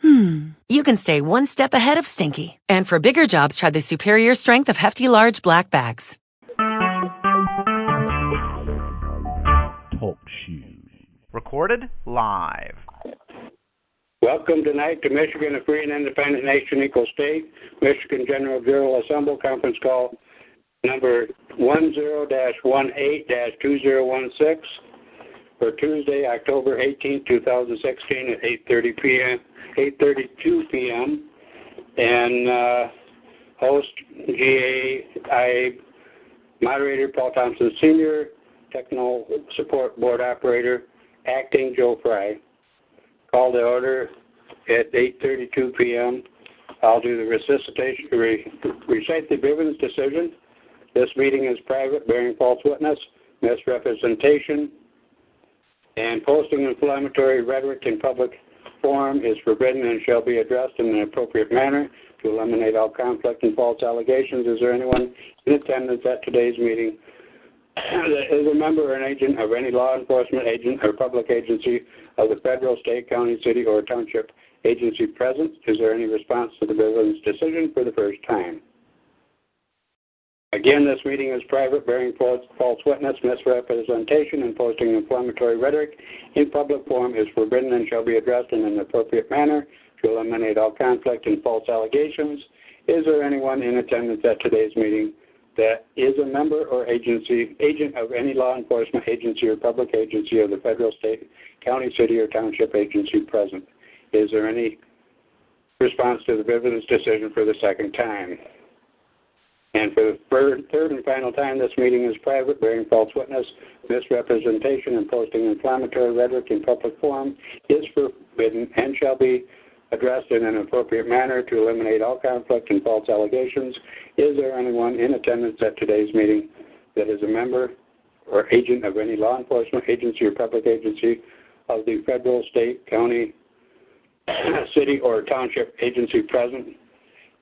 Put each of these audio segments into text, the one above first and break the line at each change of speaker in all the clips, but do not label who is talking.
hmm, you can stay one step ahead of stinky. And for bigger jobs, try the superior strength of Hefty Large Black Bags.
Talk shoes. Recorded live.
Welcome tonight to Michigan, a free and independent nation, equal state. Michigan General Bureau Assemble conference call number 10-18-2016 for Tuesday, October 18, 2016 at 8:30 p.m. 8:32 p.m. and uh, host GAI moderator Paul Thompson Sr., technical support board operator acting Joe Fry. Call to order at 8:32 p.m. I'll do the resuscitation, re, recite the Bivens decision. This meeting is private, bearing false witness, misrepresentation, and posting inflammatory rhetoric in public forum is forbidden and shall be addressed in an appropriate manner to eliminate all conflict and false allegations. Is there anyone in attendance at today's meeting that is a member or an agent of any law enforcement agent or public agency of the federal, state, county, city, or township agency present? Is there any response to the Bivens decision for the first time? Again, this meeting is private, bearing false, witness, misrepresentation, and posting inflammatory rhetoric in public form is forbidden and shall be addressed in an appropriate manner to eliminate all conflict and false allegations. Is there anyone in attendance at today's meeting that is a member or agency, agent of any law enforcement agency or public agency of the federal, state, county, city, or township agency present? Is there any response to the Bivens decision for the second time? And for the third, and final time, this meeting is private, bearing false witness, misrepresentation, and posting inflammatory rhetoric in public forum is forbidden and shall be addressed in an appropriate manner to eliminate all conflict and false allegations. Is there anyone in attendance at today's meeting that is a member or agent of any law enforcement agency or public agency of the federal, state, county, city, or township agency present?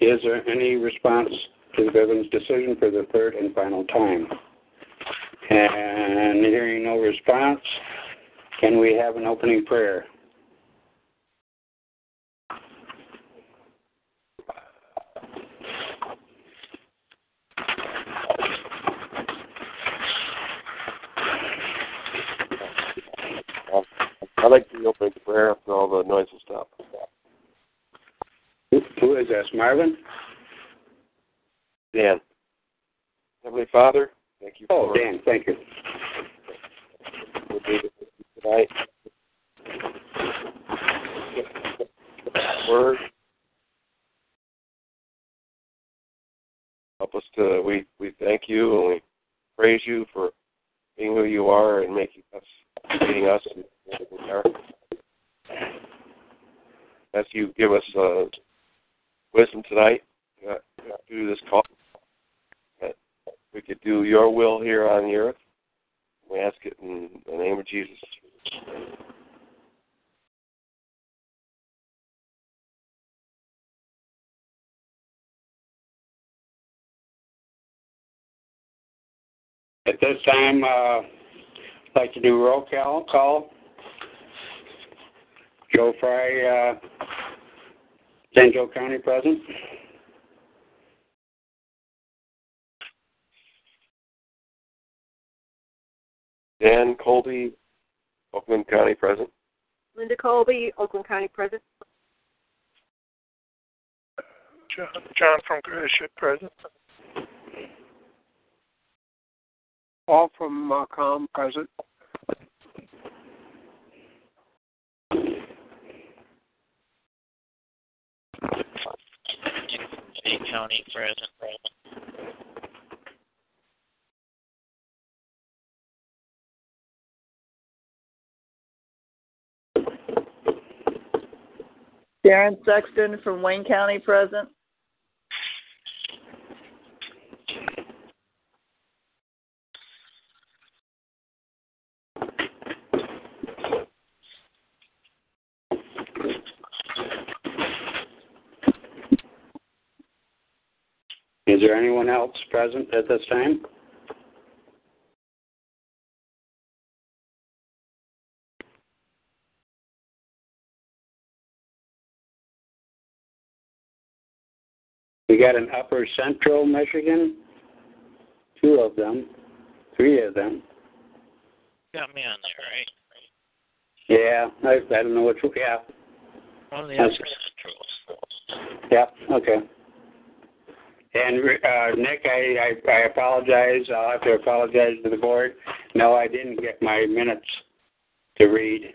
Is there any response to the Bivens decision for the third and final time. And hearing no response, can we have an opening prayer?
I'd like to open the prayer after all the noise will stop.
Who is this, Marvin?
Dan. Heavenly Father, thank you
Oh, Dan, thank you.
for being with us tonight. Word. Help us to we we thank you and we praise you for being who you are and making us leading us and who we are. As you give us uh, wisdom tonight uh, through this call, we could do your will here on the earth. We ask it in the name of Jesus.
At this time, uh, I'd like to do roll call. call. Joe Fry, uh, St. Joe County present.
Dan Colby, Oakland County present.
Linda Colby, Oakland County President.
John, John from Gratiot, present. Paul from uh, Macomb, present.
State County present.
Darren Sexton from Wayne County present.
Is there anyone else present at this time? We got an Upper Central Michigan, two of them, three of them.
Got me on there, right?
Yeah, I, I don't know which one. Yeah,
On the upper central.
yeah, okay. And uh, Nick, I, I I apologize. I'll have to apologize to the board. No, I didn't get my minutes to read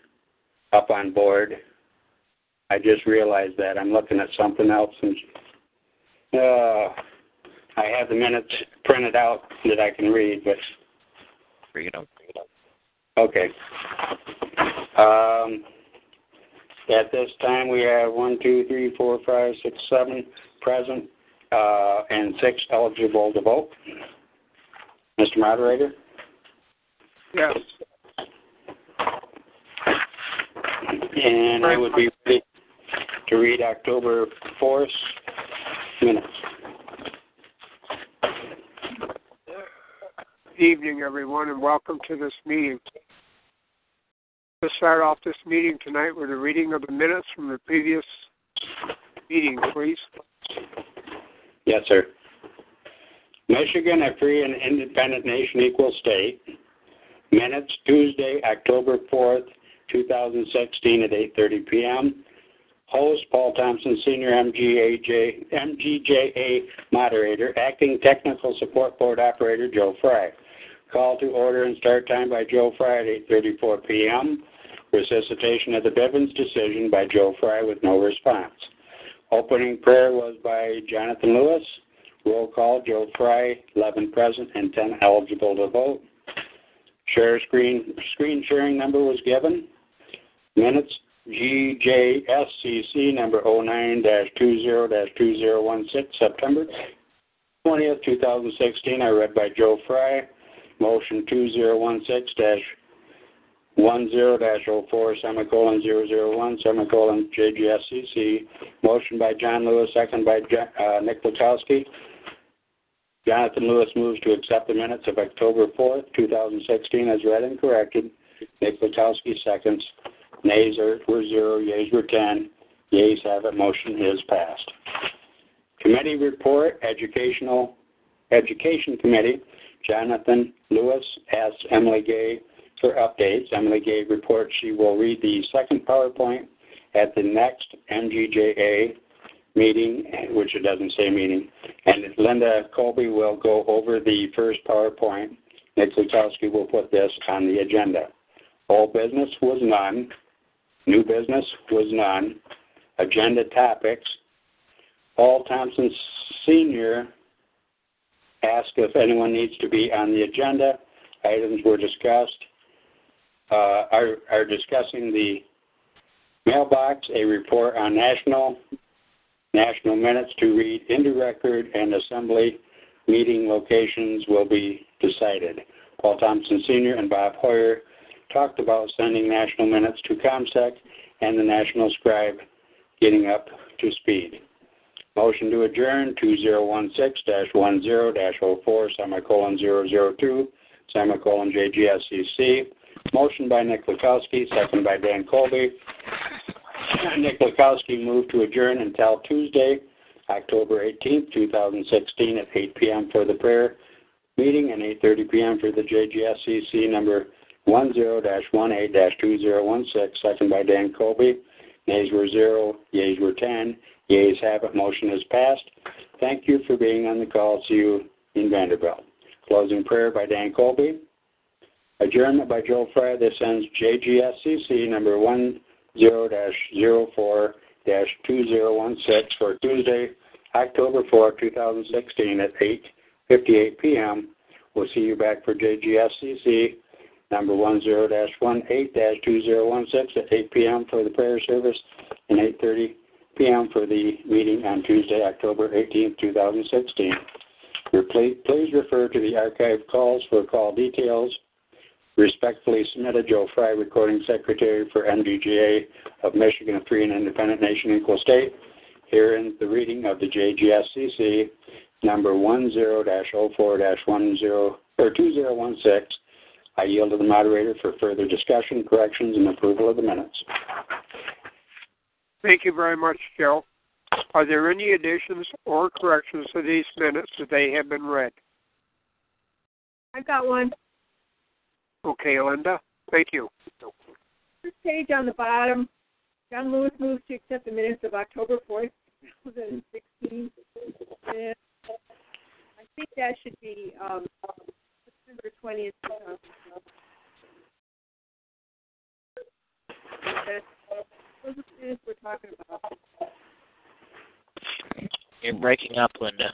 up on board. I just realized that I'm looking at something else, and uh, I have the minutes printed out that I can read, but
Read them.
Okay. Um, at this time, we have one, two, three, four, five, six, seven present, uh, and six eligible to vote. Mr. Moderator?
Yes.
And I would be ready to read October 4th minutes.
Good evening, everyone, and welcome to this meeting. To start off this meeting tonight with a reading of the minutes from the previous meeting, please.
Yes, sir. Michigan, a free and independent nation equal state. Minutes Tuesday, October 4th, 2016 at 8.30 p.m. Host Paul Thompson, Senior MGAJ, MGJA Moderator, Acting Technical Support Board Operator Joe Fry. Call to order and start time by Joe Fry at 8.34 p.m. Resuscitation of the Bivens decision by Joe Fry with no response. Opening prayer was by Jonathan Lewis. Roll call, Joe Fry, 11 present and 10 eligible to vote. Share screen, screen sharing number was given. Minutes, GJSCC number 09-20-2016, September 20th, 2016, I read by Joe Fry. Motion 2016 10-04 semicolon 001 semicolon JGSCC. Motion by John Lewis, second by uh, Nick Lukowski. Jonathan Lewis moves to accept the minutes of October 4th, 2016 as read and corrected. Nick Lukowski seconds. Nays are, were zero, yeas were 10. Yeas have it. Motion is passed. Committee report, Educational Education Committee. Jonathan Lewis asks Emily Gay for updates. Emily Gay reports she will read the second PowerPoint at the next MGJA meeting, which it doesn't say meeting, and Linda Colby will go over the first PowerPoint. Nick Lukowski will put this on the agenda. All business was none. New business was none. Agenda topics. Paul Thompson Sr. asked if anyone needs to be on the agenda. Items were discussed. Uh, are, are discussing the mailbox, a report on national national minutes to read into record and assembly meeting locations will be decided. Paul Thompson Sr. and Bob Hoyer talked about sending national minutes to ComSec and the National Scribe getting up to speed. Motion to adjourn 2016-10-04 semicolon 002 semicolon JGSCC. Motion by Nick Lukowski, second by Dan Colby. Nick Lukowski moved to adjourn until Tuesday, October 18th, 2016 at 8 p.m. for the prayer meeting and 8.30 p.m. for the JGSCC number 10-18-2016, second by Dan Colby. Nays were 0, yeas were 10. Yeas have it. Motion is passed. Thank you for being on the call. See you in Vanderbilt. Closing prayer by Dan Colby. Adjournment by Joe Fry. This ends JGSCC number 10-04-2016 for Tuesday, October 4, 2016 at 8.58 p.m. We'll see you back for JGSCC number 10-18-2016 at 8 p.m. for the prayer service and 8.30 p.m. for the meeting on Tuesday, October 18, 2016. Please refer to the archive calls for call details. Respectfully submitted, Joe Fry, Recording Secretary for MGGA of Michigan, a free and independent nation equal state. Here in the reading of the JGSCC number 10-04-10 or 2016. I yield to the moderator for further discussion, corrections, and approval of the minutes.
Thank you very much, Joe. Are there any additions or corrections to these minutes that they have been read?
I've got one.
Okay, Linda. Thank you.
First page on the bottom. John Lewis moves to accept the minutes of October 4th, 2016. And I think that should be um, September 20th. Uh, that's- those are the we're talking about.
You're breaking up, Linda.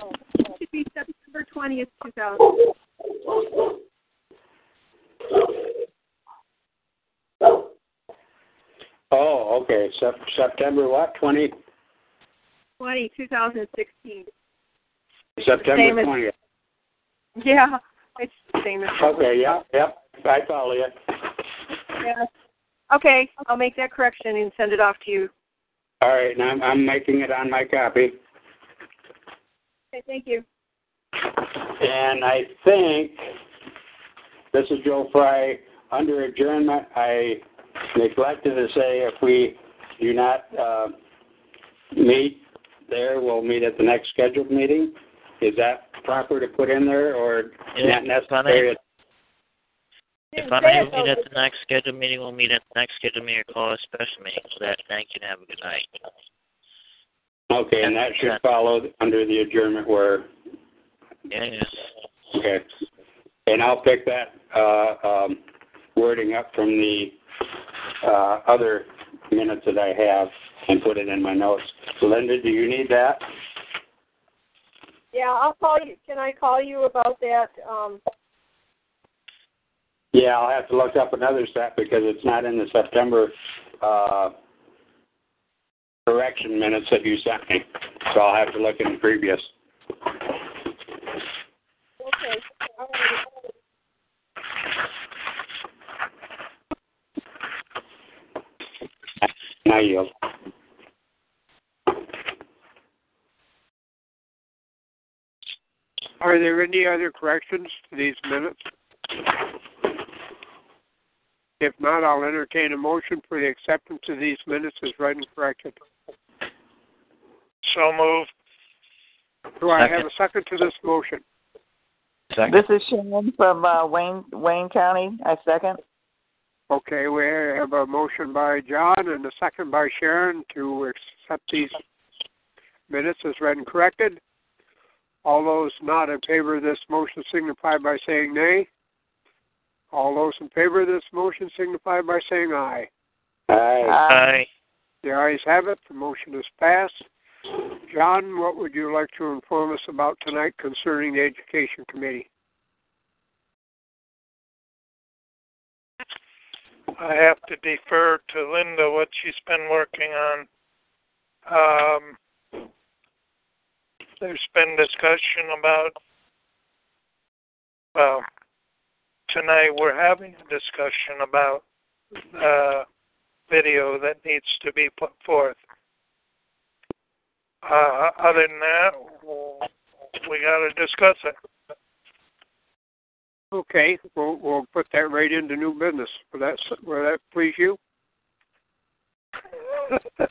Oh, it should be September 20th, 2000.
Oh, okay. Sep- September what? 20?
20, 2016.
September 20th.
Yeah, it's the same as.
Okay, yeah, yep. I follow you.
Yeah. Okay, I'll make that correction and send it off to you.
All right, and I'm, I'm making it on my copy.
Okay, thank you.
And I think, this is Joe Fry, under adjournment, I neglected to say if we do not uh, meet there, we'll meet at the next scheduled meeting. Is that proper to put in there or
Yeah,
not necessary?
If I'm
say
able to meet at the next scheduled meeting, we'll meet at the next scheduled meeting or call a special meeting. So that thank you and have a good night.
Okay, and that should follow under the adjournment where,
Yeah, yeah.
okay. And I'll pick that uh, um, wording up from the uh, other minutes that I have and put it in my notes. Linda, do you need that?
Yeah, I'll call you. Can I call you about that? Um,
Yeah, I'll have to look up another set because it's not in the September uh, correction minutes that you sent me. So I'll have to look in the previous.
okay. All right.
I yield.
Are there any other corrections to these minutes? If not, I'll entertain a motion for the acceptance of these minutes as read and corrected.
So moved.
Do I have a second to this motion?
Second.
This is Sharon from uh, Wayne Wayne County. I second.
Okay, we have a motion by John and a second by Sharon to accept these minutes as read and corrected. All those not in favor of this motion signify by saying nay. All those in favor of this motion signify by saying aye.
Aye.
Aye.
The ayes have it. The motion is passed. John, what would you like to inform us about tonight concerning the Education Committee?
I have to defer to Linda what she's been working on. Um, there's been discussion about, well, tonight we're having a discussion about uh, video that needs to be put forth. Uh, other than that, we got to discuss it.
Okay, we'll we'll put that right into new business. Will that will that please you?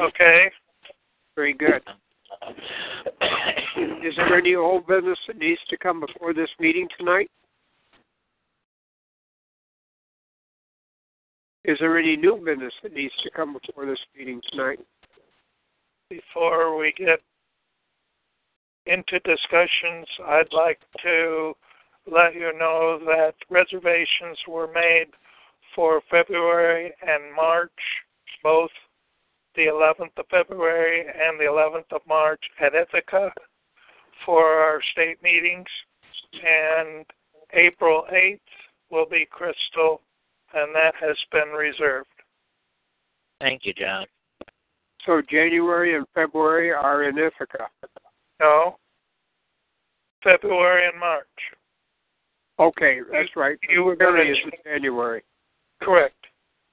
okay.
Very good. Is there any old business that needs to come before this meeting tonight? Is there any new business that needs to come before this meeting tonight?
Before we get into discussions, I'd like to let you know that reservations were made for February and March, both the 11th of February and the 11th of March at Ithaca for our state meetings, and April 8th will be Crystal, and that has been reserved.
Thank you, John.
So January and February are in Ithaca.
No, February and March.
Okay, that's right.
You were gonna-
is in January.
Correct.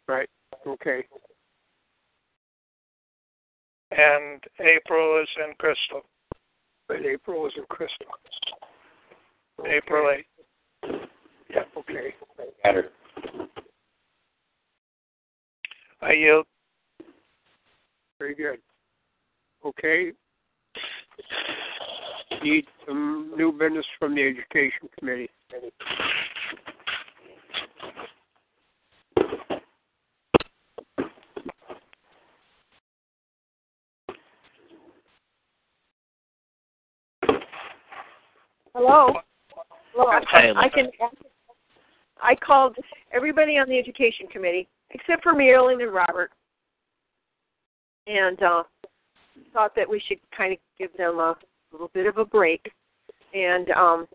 Right. Okay.
And April is in Crystal.
And April is in Crystal.
April 8th.
Yeah, okay.
Better.
I yield.
Very good. Okay. Need some new business from the Education Committee.
Hello. Hello. I,
Hi,
I can. I called everybody on the education committee except for Marilyn and Robert, and uh, thought that we should kind of give them a little bit of a break. And um,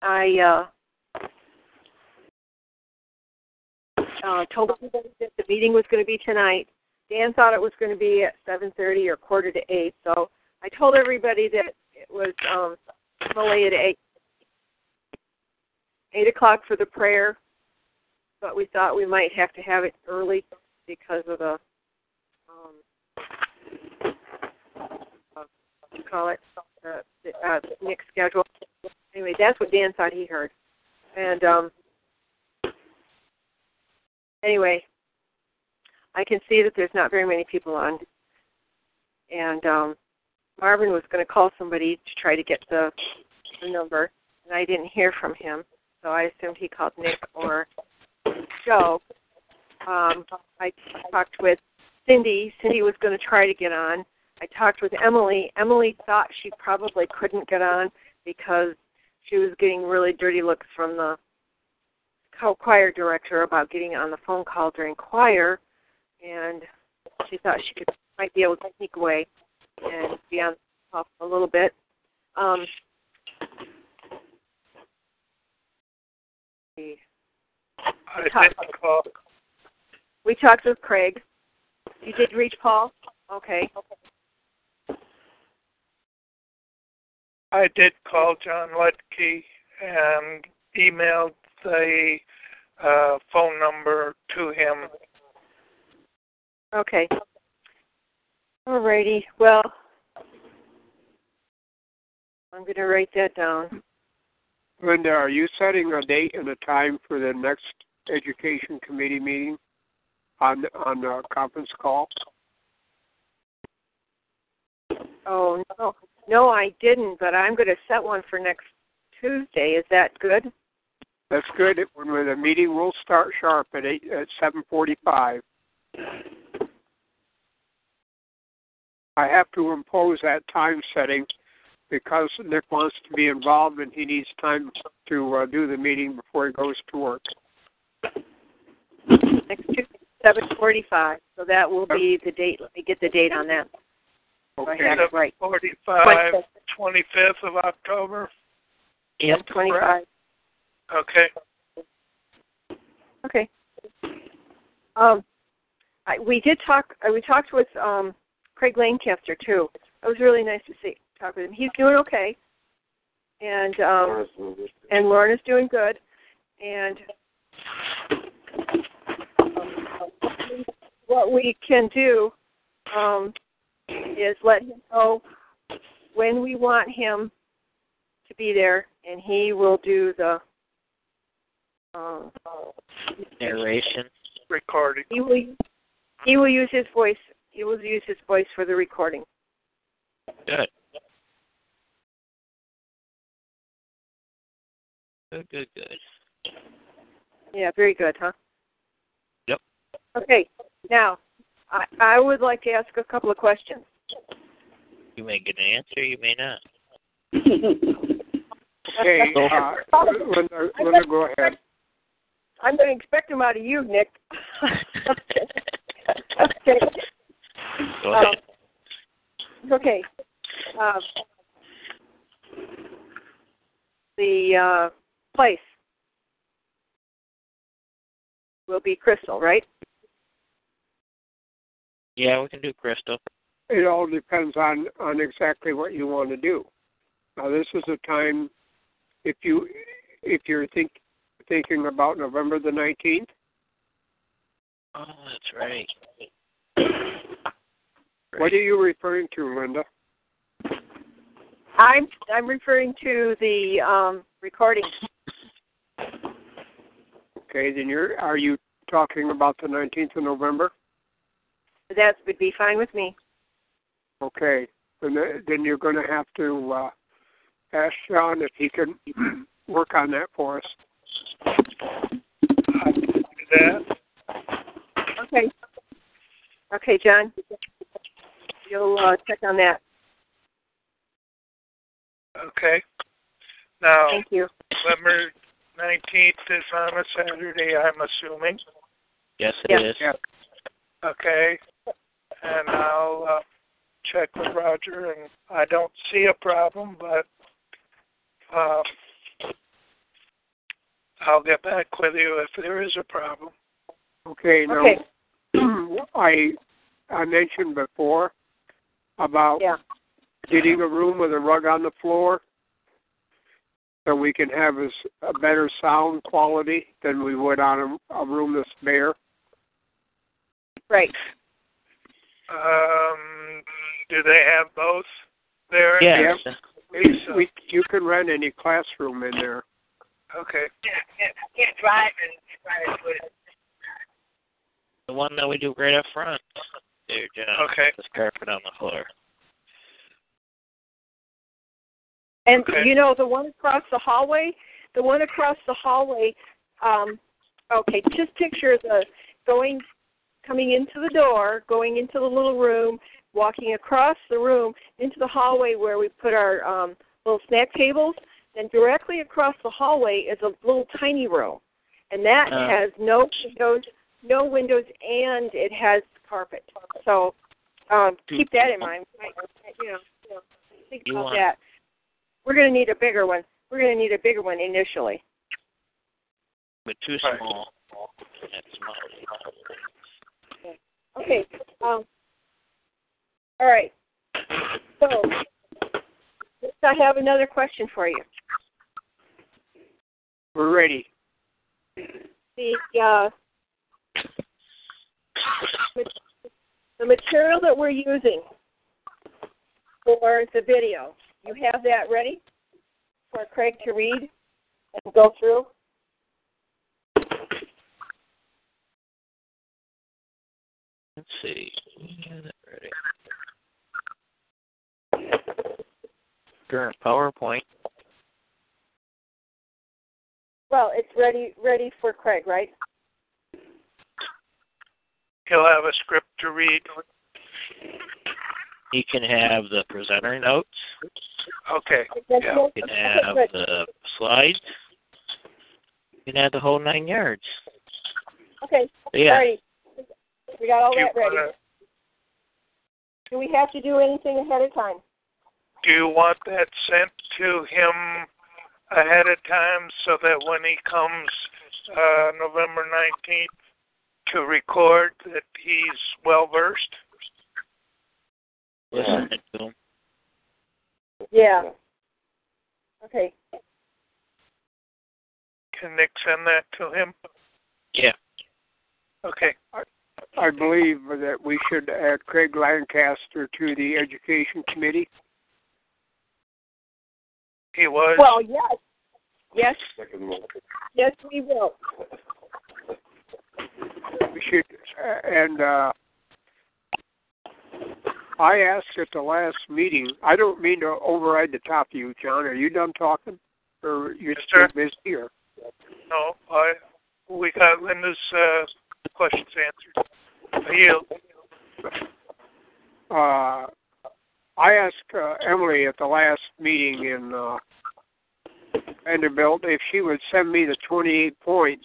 I uh, uh, told everybody that the meeting was going to be tonight. Dan thought it was going to be at 7:30 or quarter to eight, so I told everybody that it was um, at eight eight o'clock for the prayer, but we thought we might have to have it early because of the um, uh, you call it? Uh, the, uh, Nick's schedule. Anyway, that's what Dan thought he heard, and um, anyway, I can see that there's not very many people on, and um, Marvin was going to call somebody to try to get the, the number, and I didn't hear from him, so I assumed he called Nick or Joe. Um, I talked with Cindy. Cindy was going to try to get on. I talked with Emily. Emily thought she probably couldn't get on because she was getting really dirty looks from the choir director about getting on the phone call during choir, and she thought she could might be able to sneak away and be on off a little bit. Um, we
I
talked, we talked with Craig. You did reach Paul? Okay.
I did call John Ledke and emailed the uh, phone number to him.
Okay. Alrighty. Well, I'm going to write that down.
Linda, are you setting a date and a time for the next Education Committee meeting on on the conference call?
Oh no, no, I didn't. But I'm going to set one for next Tuesday. Is that good?
That's good. When the meeting will start sharp at eight at seven forty-five. I have to impose that time setting because Nick wants to be involved and he needs time to uh, do the meeting before he goes to work.
Next Tuesday, seven forty-five. So that will be the date. Let me get the date on that. So I have it right.
45, 25th of October.
Yep, twenty-five.
Okay.
Okay. Um, I, we did talk. Uh, we talked with um, Craig Lancaster too. It was really nice to see talk with him. He's doing okay, and um, and Lauren is doing good, and what we can do um, is let him know when we want him to be there, and he will do the um,
Narration.
Recording.
he will he will use his voice. He will use his voice for the recording.
Good. Good, good, good.
Yeah, very good, huh?
Yep.
Okay. Now, I I would like to ask a couple of questions.
You may get an answer, you may not.
Okay, uh, Linda, Linda, go ahead.
I'm going to expect them out of you, Nick. okay.
Go
Um, okay. Um, the uh, place will be Crystal, right?
Yeah, we can do Crystal.
It all depends on on exactly what you want to do. Now, this is a time if you if you're think thinking about November the nineteenth.
Oh, that's right.
What are you referring to, Linda?
I'm I'm referring to the um, recording.
Okay, then you're are you talking about the 19th of November?
That would be fine with me.
Okay, then then you're going to have to uh, ask John if he can work on that for us.
I can do that.
Okay. Okay, John. You'll uh, check on that.
Okay. Now,
Thank you.
November 19th is on a Saturday, I'm assuming.
Yes, it
Yeah.
is.
Yeah.
Okay. And I'll uh, check with Roger, and I don't see a problem, but uh, I'll get back with you if there is a problem.
Okay, now
Okay.
I I mentioned before about
Yeah.
getting a room with a rug on the floor so we can have a better sound quality than we would on a, a room that's bare.
Right.
Um, do they have both there?
Yes.
We, we, you can rent any classroom in there.
Okay.
Yeah, Can't drive and drive with
The one that we do right up front. There, John.
Okay.
There's carpet on the floor.
And
Okay.
you know the one across the hallway, the one across the hallway. Um, okay, just picture the going, coming into the door, going into the little room, walking across the room into the hallway where we put our um, little snack tables. Then directly across the hallway is a little tiny room, and that
Uh.
has no windows, no windows, and it has carpet. So um, keep that in mind. Right? You know, think
You
about
want-
that. We're going to need a bigger one. We're going to need a bigger one initially.
But too
Right.
small. That's small.
Okay. Um, all right. So I have another question for you.
We're ready.
The uh, the material that we're using for the video, you have that ready for Craig to read and go through?
Let's see. Ready. Current PowerPoint.
Well, it's ready ready for Craig, right?
He'll have a script to read.
He can have the presenter notes.
Okay. Yeah.
it?
You can
Okay,
have the slides. You can have the whole nine yards.
Okay.
Yeah.
All right. We got all
Do
that ready.
wanna,
Do we have to do anything ahead of time?
do you want that sent to him ahead of time so that when he comes uh, November 19th to record that he's well versed?
Listen to them.
Yeah. Okay.
Can Nick send that to him?
Yeah.
Okay.
I believe that we should add Craig Lancaster to the Education Committee.
He was.
Well, yes. Yes,
Second one.
yes, we will.
We should, and uh, I asked at the last meeting. I don't mean to override the top of you, John. Are you done talking, or you're
Yes,
still
sir.
busy? Or
no, I, we got Linda's uh, questions answered. I yield.
uh, I asked uh, Emily at the last meeting in uh, Vanderbilt if she would send me the 28 points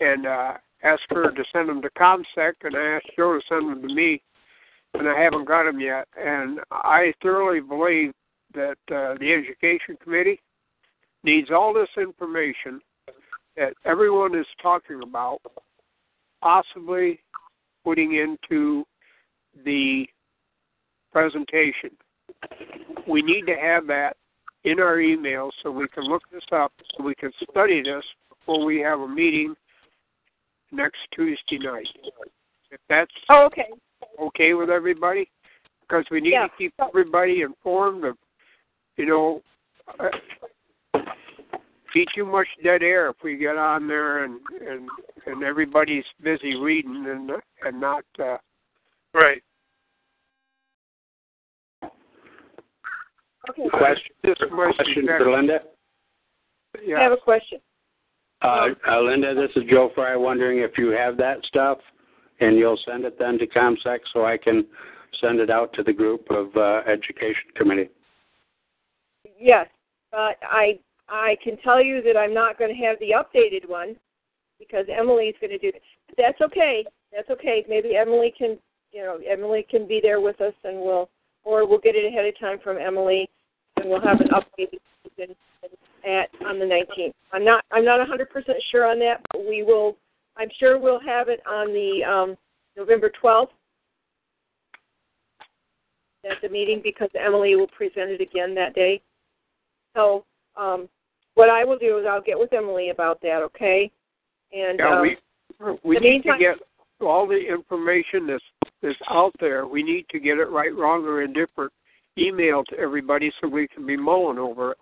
and uh, ask her to send them to ComSec, and I asked Joe to send them to me, and I haven't got them yet. And I thoroughly believe that uh, the Education Committee needs all this information that everyone is talking about, possibly putting into the presentation. We need to have that in our emails so we can look this up, so we can study this before we have a meeting next Tuesday night. If that's
Oh, okay.
okay with everybody, because we need
Yeah.
to keep everybody informed of, you know, uh, be too much dead air if we get on there and and and everybody's busy reading and and not. Uh,
Right.
Okay.
Question,
This
question for Linda.
yeah.
I have a question.
Uh, uh, Linda, this is Joe Fry. Wondering if you have that stuff, and you'll send it then to ComSec so I can send it out to the group of uh, education committee.
Yes, but I I can tell you that I'm not going to have the updated one because Emily's going to do it. That's okay. That's okay. Maybe Emily can, you know, Emily can be there with us, and we'll, or we'll get it ahead of time from Emily, and we'll have an updated version at on the 19th. I'm not I'm not 100% sure on that, but we will. I'm sure we'll have it on the um, November 12th at the meeting because Emily will present it again that day. So um, what I will do is I'll get with Emily about that, okay? And
Yeah,
um,
we we need to get all the information that's that's out there. We need to get it right, wrong, or indifferent emailed to everybody so we can be mulling over it.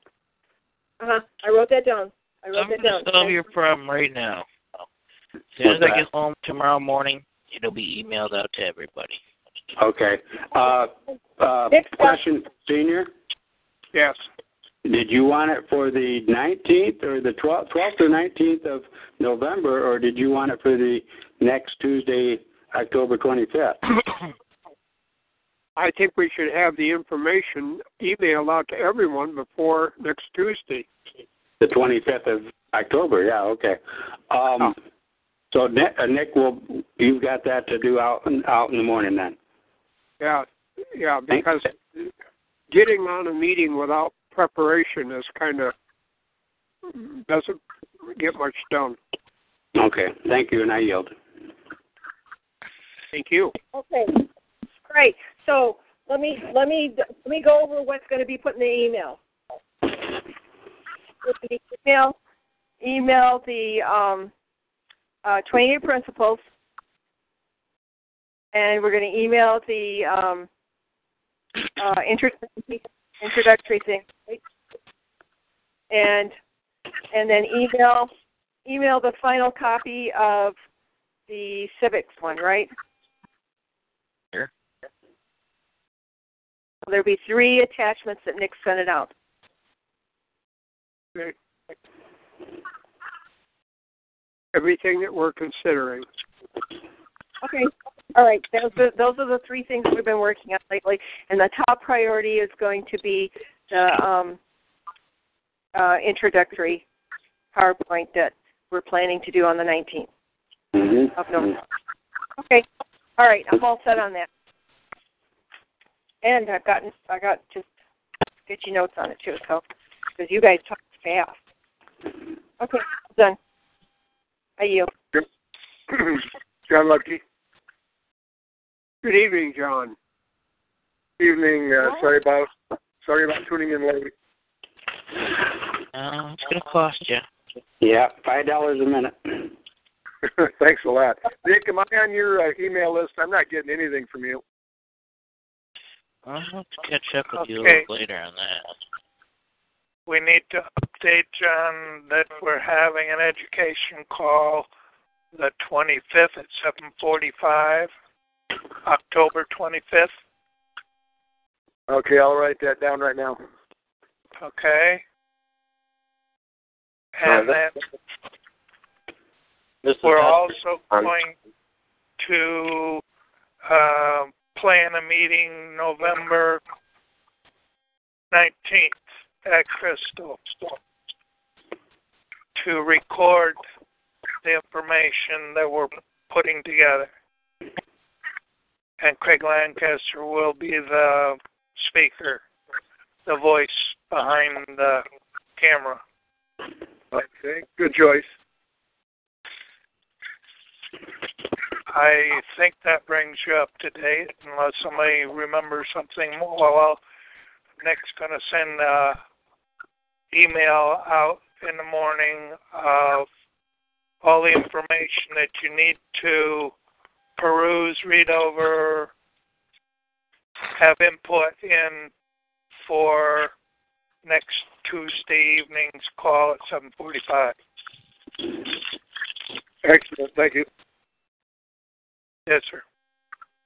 Uh-huh, I wrote that down. I wrote
I'm
that
going
down.
to solve your problem right now. As soon as I
that?
get home tomorrow morning, it'll be emailed out to everybody.
Okay. Uh, uh,
Next
question, senior.
Yes.
Did you want it for the 19th or the 12th, 12th or 19th of November, or did you want it for the next Tuesday, October 25th?
I think we should have the information emailed out to everyone before next Tuesday.
The 25th of October, yeah, okay. Um, so Nick, uh, Nick will, you've got that to do out, out in the morning then?
Yeah, yeah,
Thank-
because getting on a meeting without preparation is kind of doesn't get much done.
Okay, thank you, and I yield.
Thank you.
Okay, great. So let me let me let me go over what's going to be put in the email. The email, email the um, uh, 28 principles, and we're going to email the um, uh, introductory introductory thing, and and then email email the final copy of the civics one, right?
Sure.
So there'll be three attachments that Nick sent it out.
Okay. Everything that we're considering.
Okay. All right. Those are, those are the three things we've been working on lately, and the top priority is going to be the um, uh, introductory PowerPoint that we're planning to do on the 19th
Mm-hmm.
of November. Okay. All right. I'm all set on that. And I've gotten I got just sketchy notes on it too, so because you guys talk fast. Okay, done. I yield.
John Lucky. Good evening, John.
Evening. Uh, sorry about sorry about tuning in late.
Uh, it's going to cost you.
Yeah, five dollars a minute.
Thanks a lot, Nick. Am I on your uh, email list? I'm not getting anything from you.
I'll have to catch up with you a
Okay.
little later on that.
We need to update John that we're having an education call the 25th at 7:45, October 25th.
Okay, I'll write that down right now.
Okay. And
Uh,
then
This
we're also going to uh, plan a meeting November 19th at Crystal to record the information that we're putting together. And Craig Lancaster will be the speaker, the voice behind the camera.
Okay, good choice.
I think that brings you up to date, unless somebody remembers something more. Well, Nick's going to send a email out in the morning of all the information that you need to peruse, read over, have input in for next Tuesday evening's call at 7:45.
Excellent. Thank you.
Yes, sir.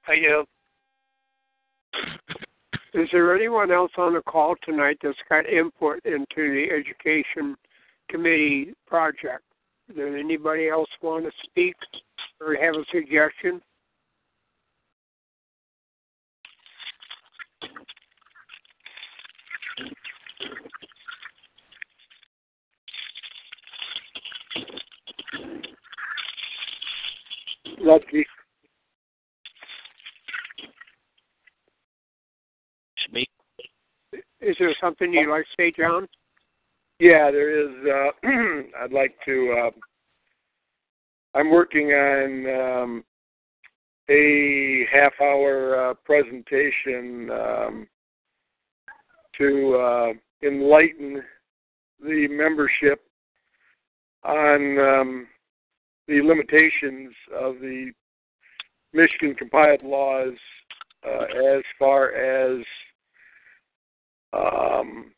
I yield.
Is there anyone else on the call tonight that's got input into the education committee project? Does anybody else want to speak or have a suggestion?
Lucky.
Speak.
Is there something you'd like to say, John?
Yeah, there is. Uh, I'd like to. Uh, I'm working on um, a half-hour uh, presentation um, to uh, enlighten the membership on um, the limitations of the Michigan compiled laws uh, as far as um,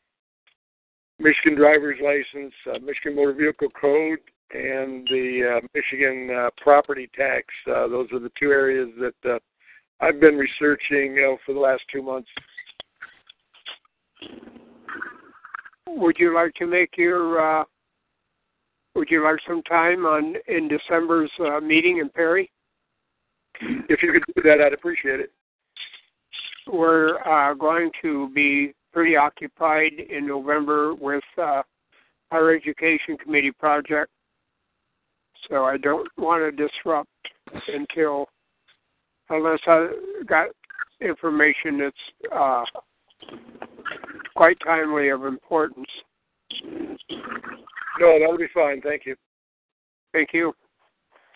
Michigan driver's license, uh, Michigan motor vehicle code, and the uh, Michigan uh, property tax. Uh, those are the two areas that uh, I've been researching for the last two months.
Would you like to make your uh, would you like some time on in December's uh, meeting in Perry?
If you could do that, I'd appreciate it.
We're uh, going to be pretty occupied in November with uh, our education committee project, so I don't want to disrupt until unless I got information that's uh, quite timely of importance.
No, that would be fine. Thank you.
Thank you.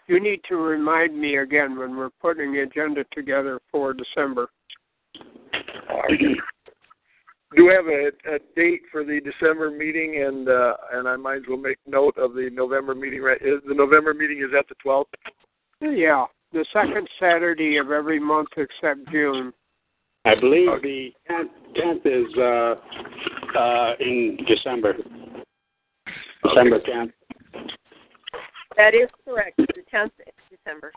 You need to remind me again when we're putting the agenda together for December.
Do have a, a date for the December meeting, and uh, and I might as well make note of the November meeting. Right, is the November meeting is at the twelfth.
Yeah, the second Saturday of every month except June.
I believe the tenth is uh, uh, in December. December tenth.
That is correct. The 10th of December.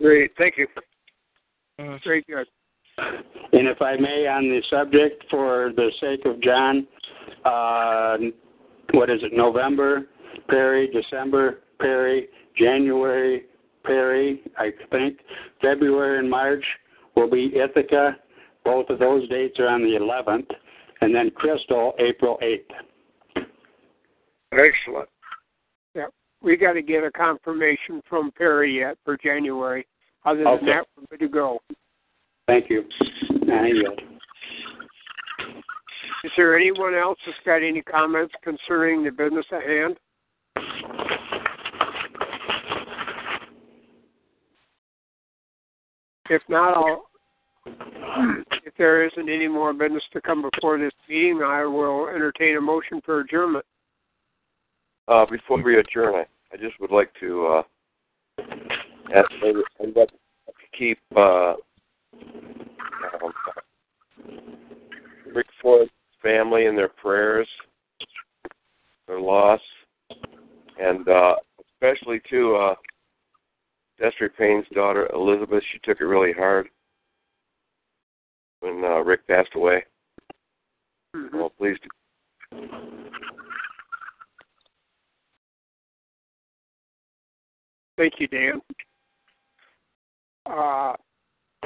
Great, thank you.
Very good.
And if I may, on the subject, for the sake of John, uh, what is it? November, Perry, December, Perry, January, Perry, I think. February and March will be Ithaca. Both of those dates are on the 11th. And then Crystal, April 8th.
Excellent.
Yeah, we got to get a confirmation from Perry yet for January. Other than
Okay.
that, we're good to go.
Thank you. I yield.
Is there anyone else that's got any comments concerning the business at hand? If not, I'll, if there isn't any more business to come before this meeting, I will entertain a motion for adjournment.
Uh, before we adjourn, I, I just would like to uh, ask everybody to keep uh, um, Rick Ford's family and their prayers, their loss, and uh, especially to uh, Destry Payne's daughter Elizabeth. She took it really hard when uh, Rick passed away. Well, please do.
Thank you, Dan. Uh,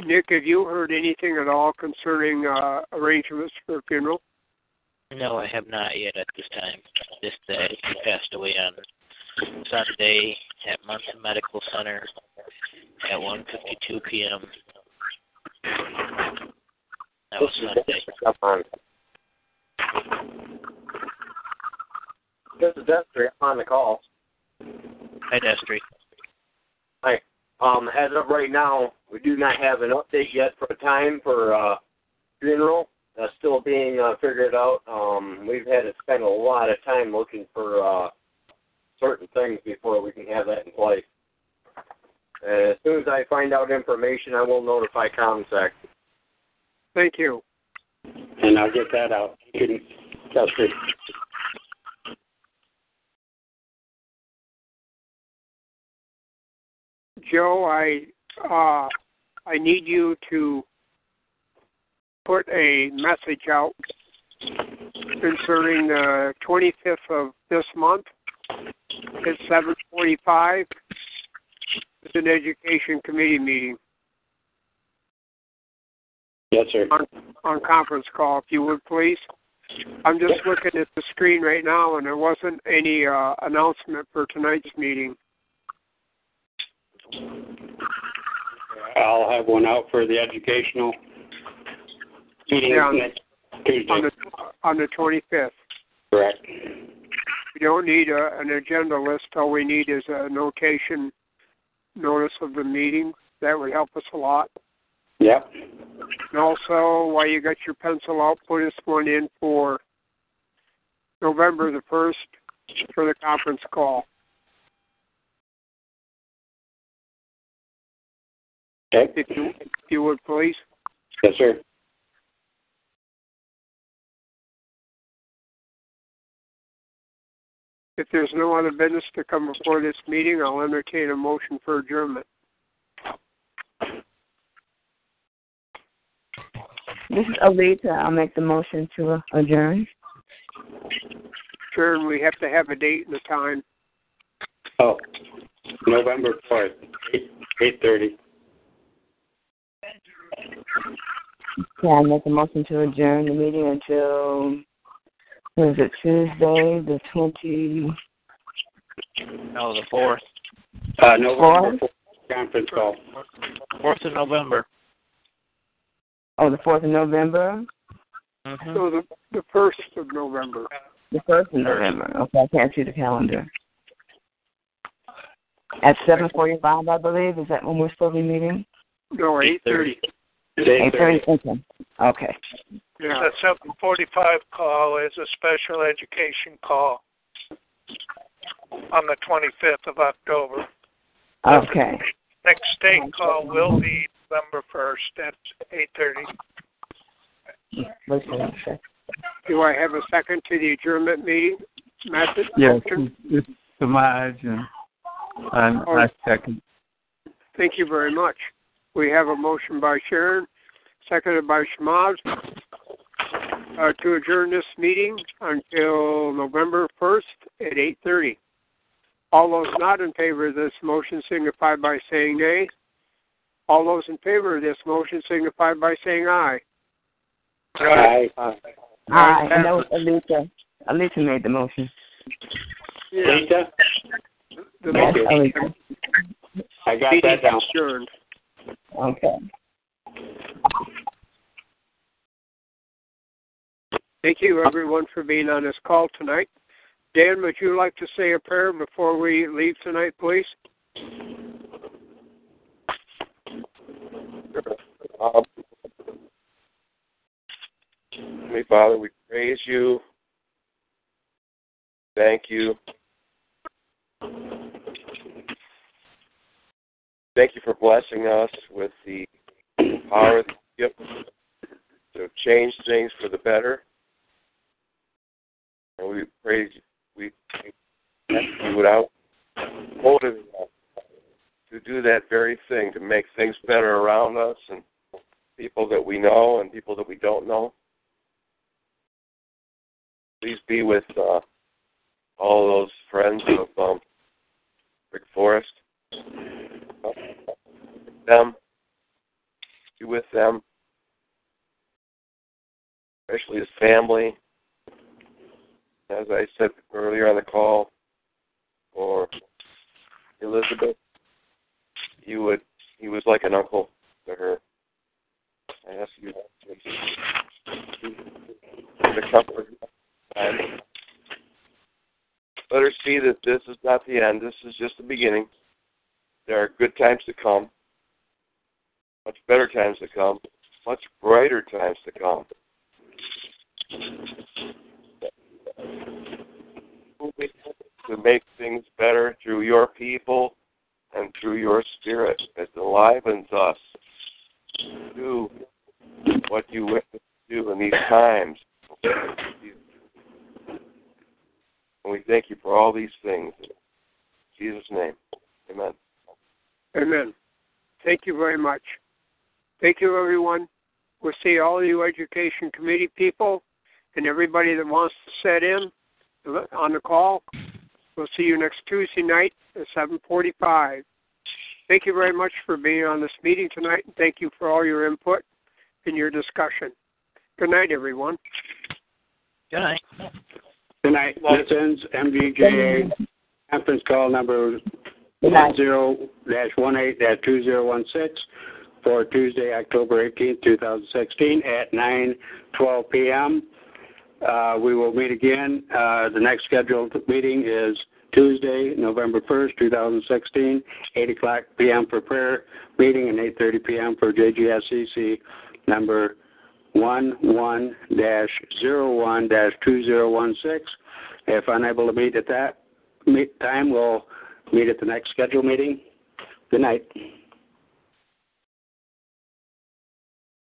Nick, have you heard anything at all concerning uh, arrangements for a funeral?
No, I have not yet at this time. This day he passed away on Sunday at Munson Medical Center at 1:52 p.m. That was Sunday.
This is Destry. I'm on the call.
Hi, Destry.
Hi. Um, as of right now, we do not have an update yet for a time for uh, funeral. That's still being uh, figured out. Um, we've had to spend a lot of time looking for uh, certain things before we can have that in place. And as soon as I find out information, I will notify contact
Thank you.
And I'll get that out. You can, Chester.
Joe, I uh, I need you to put a message out concerning the 25th of this month at 7:45. It's an education committee meeting.
Yes, sir.
On, on conference call, if you would please. I'm just looking at the screen right now, and there wasn't any uh, announcement for tonight's meeting.
I'll have one out for the educational meeting
Yeah, on-
Tuesday.
on the on the 25th.
Correct.
We don't need a, an agenda list. All we need is a notation notice of the meeting. That would help us a lot.
Yep.
And also, while you got your pencil out, put this one in for November the 1st for the conference call.
Okay.
If you, if you would, please.
Yes, sir.
If there's no other business to come before this meeting, I'll entertain a motion for adjournment.
This is Alita. I'll make the motion to adjourn.
Sure, and we have to have a date and a time.
Oh, November 4th, 8, 8.30.
Yeah, I make a motion to adjourn the meeting until what is it Tuesday the twenty
No, the fourth.
Uh, November
Fourth?
4th, conference call.
Fourth of November.
oh the fourth of November
Mm-hmm.
So the the first of November.
the first of November. Okay, I can't see the calendar. At seven forty five, I believe. Is that when we're supposed to be meeting?
No, eight thirty.
Eight thirty. Okay. Okay.
Yeah.
The seven forty-five call is a special education call on the twenty-fifth of October.
Okay.
Next state call will be November first at eight thirty.
Wait a minute.
Do I have a second to the adjournment meeting method?
Yes,
Motion?
it's, it's Samaj and, and I second.
Thank you very much. We have a motion by Sharon, seconded by Shemaz, uh, to adjourn this meeting until November 1st at 8.30. All those not in favor of this motion signify by saying nay. All those in favor of this motion signify by saying aye.
Aye.
Aye. And that was Alita. Alita made the motion.
Yeah,
Lisa?
the
Thank you. I got that down.
adjourned.
Okay.
Thank you, everyone, for being on this call tonight. Dan, would you like to say a prayer before we leave tonight, please?
Um, Heavenly Father, we praise you. Thank you. Thank you for blessing us with the power you give to change things for the better. And we praise you. We you without motive to do that very thing, to make things better around us and people that we know and people that we don't know. Please be with uh, all those friends of um, Rick Forrest. Them. Be with them. Especially his family. As I said earlier on the call, or Elizabeth, he would he was like an uncle to her. I ask you to comfort and let her see that this is not the end. This is just the beginning. There are good times to come, better times to come, much brighter times to come. To make things better through your people and through your spirit that enlivens us to what you wish to do in these times. And we thank you for all these things. In Jesus' name. Amen.
Amen. Thank you very much. Thank you, everyone. We'll see all you education committee people and everybody that wants to set in on the call. We'll see you next Tuesday night at 7:45. Thank you very much for being on this meeting tonight, and thank you for all your input and your discussion. Good night, everyone.
Good night.
Good night. This ends MVJA conference call number 10-18-2016 for Tuesday, October 18, 2016 at 9:12 p.m. Uh, we will meet again. Uh, the next scheduled meeting is Tuesday, November 1st, 2016, 8 o'clock p.m. for prayer meeting and 8.30 p.m. for GJSCC number 11-01-2016. If unable to meet at that meet time, we'll meet at the next scheduled meeting. Good night.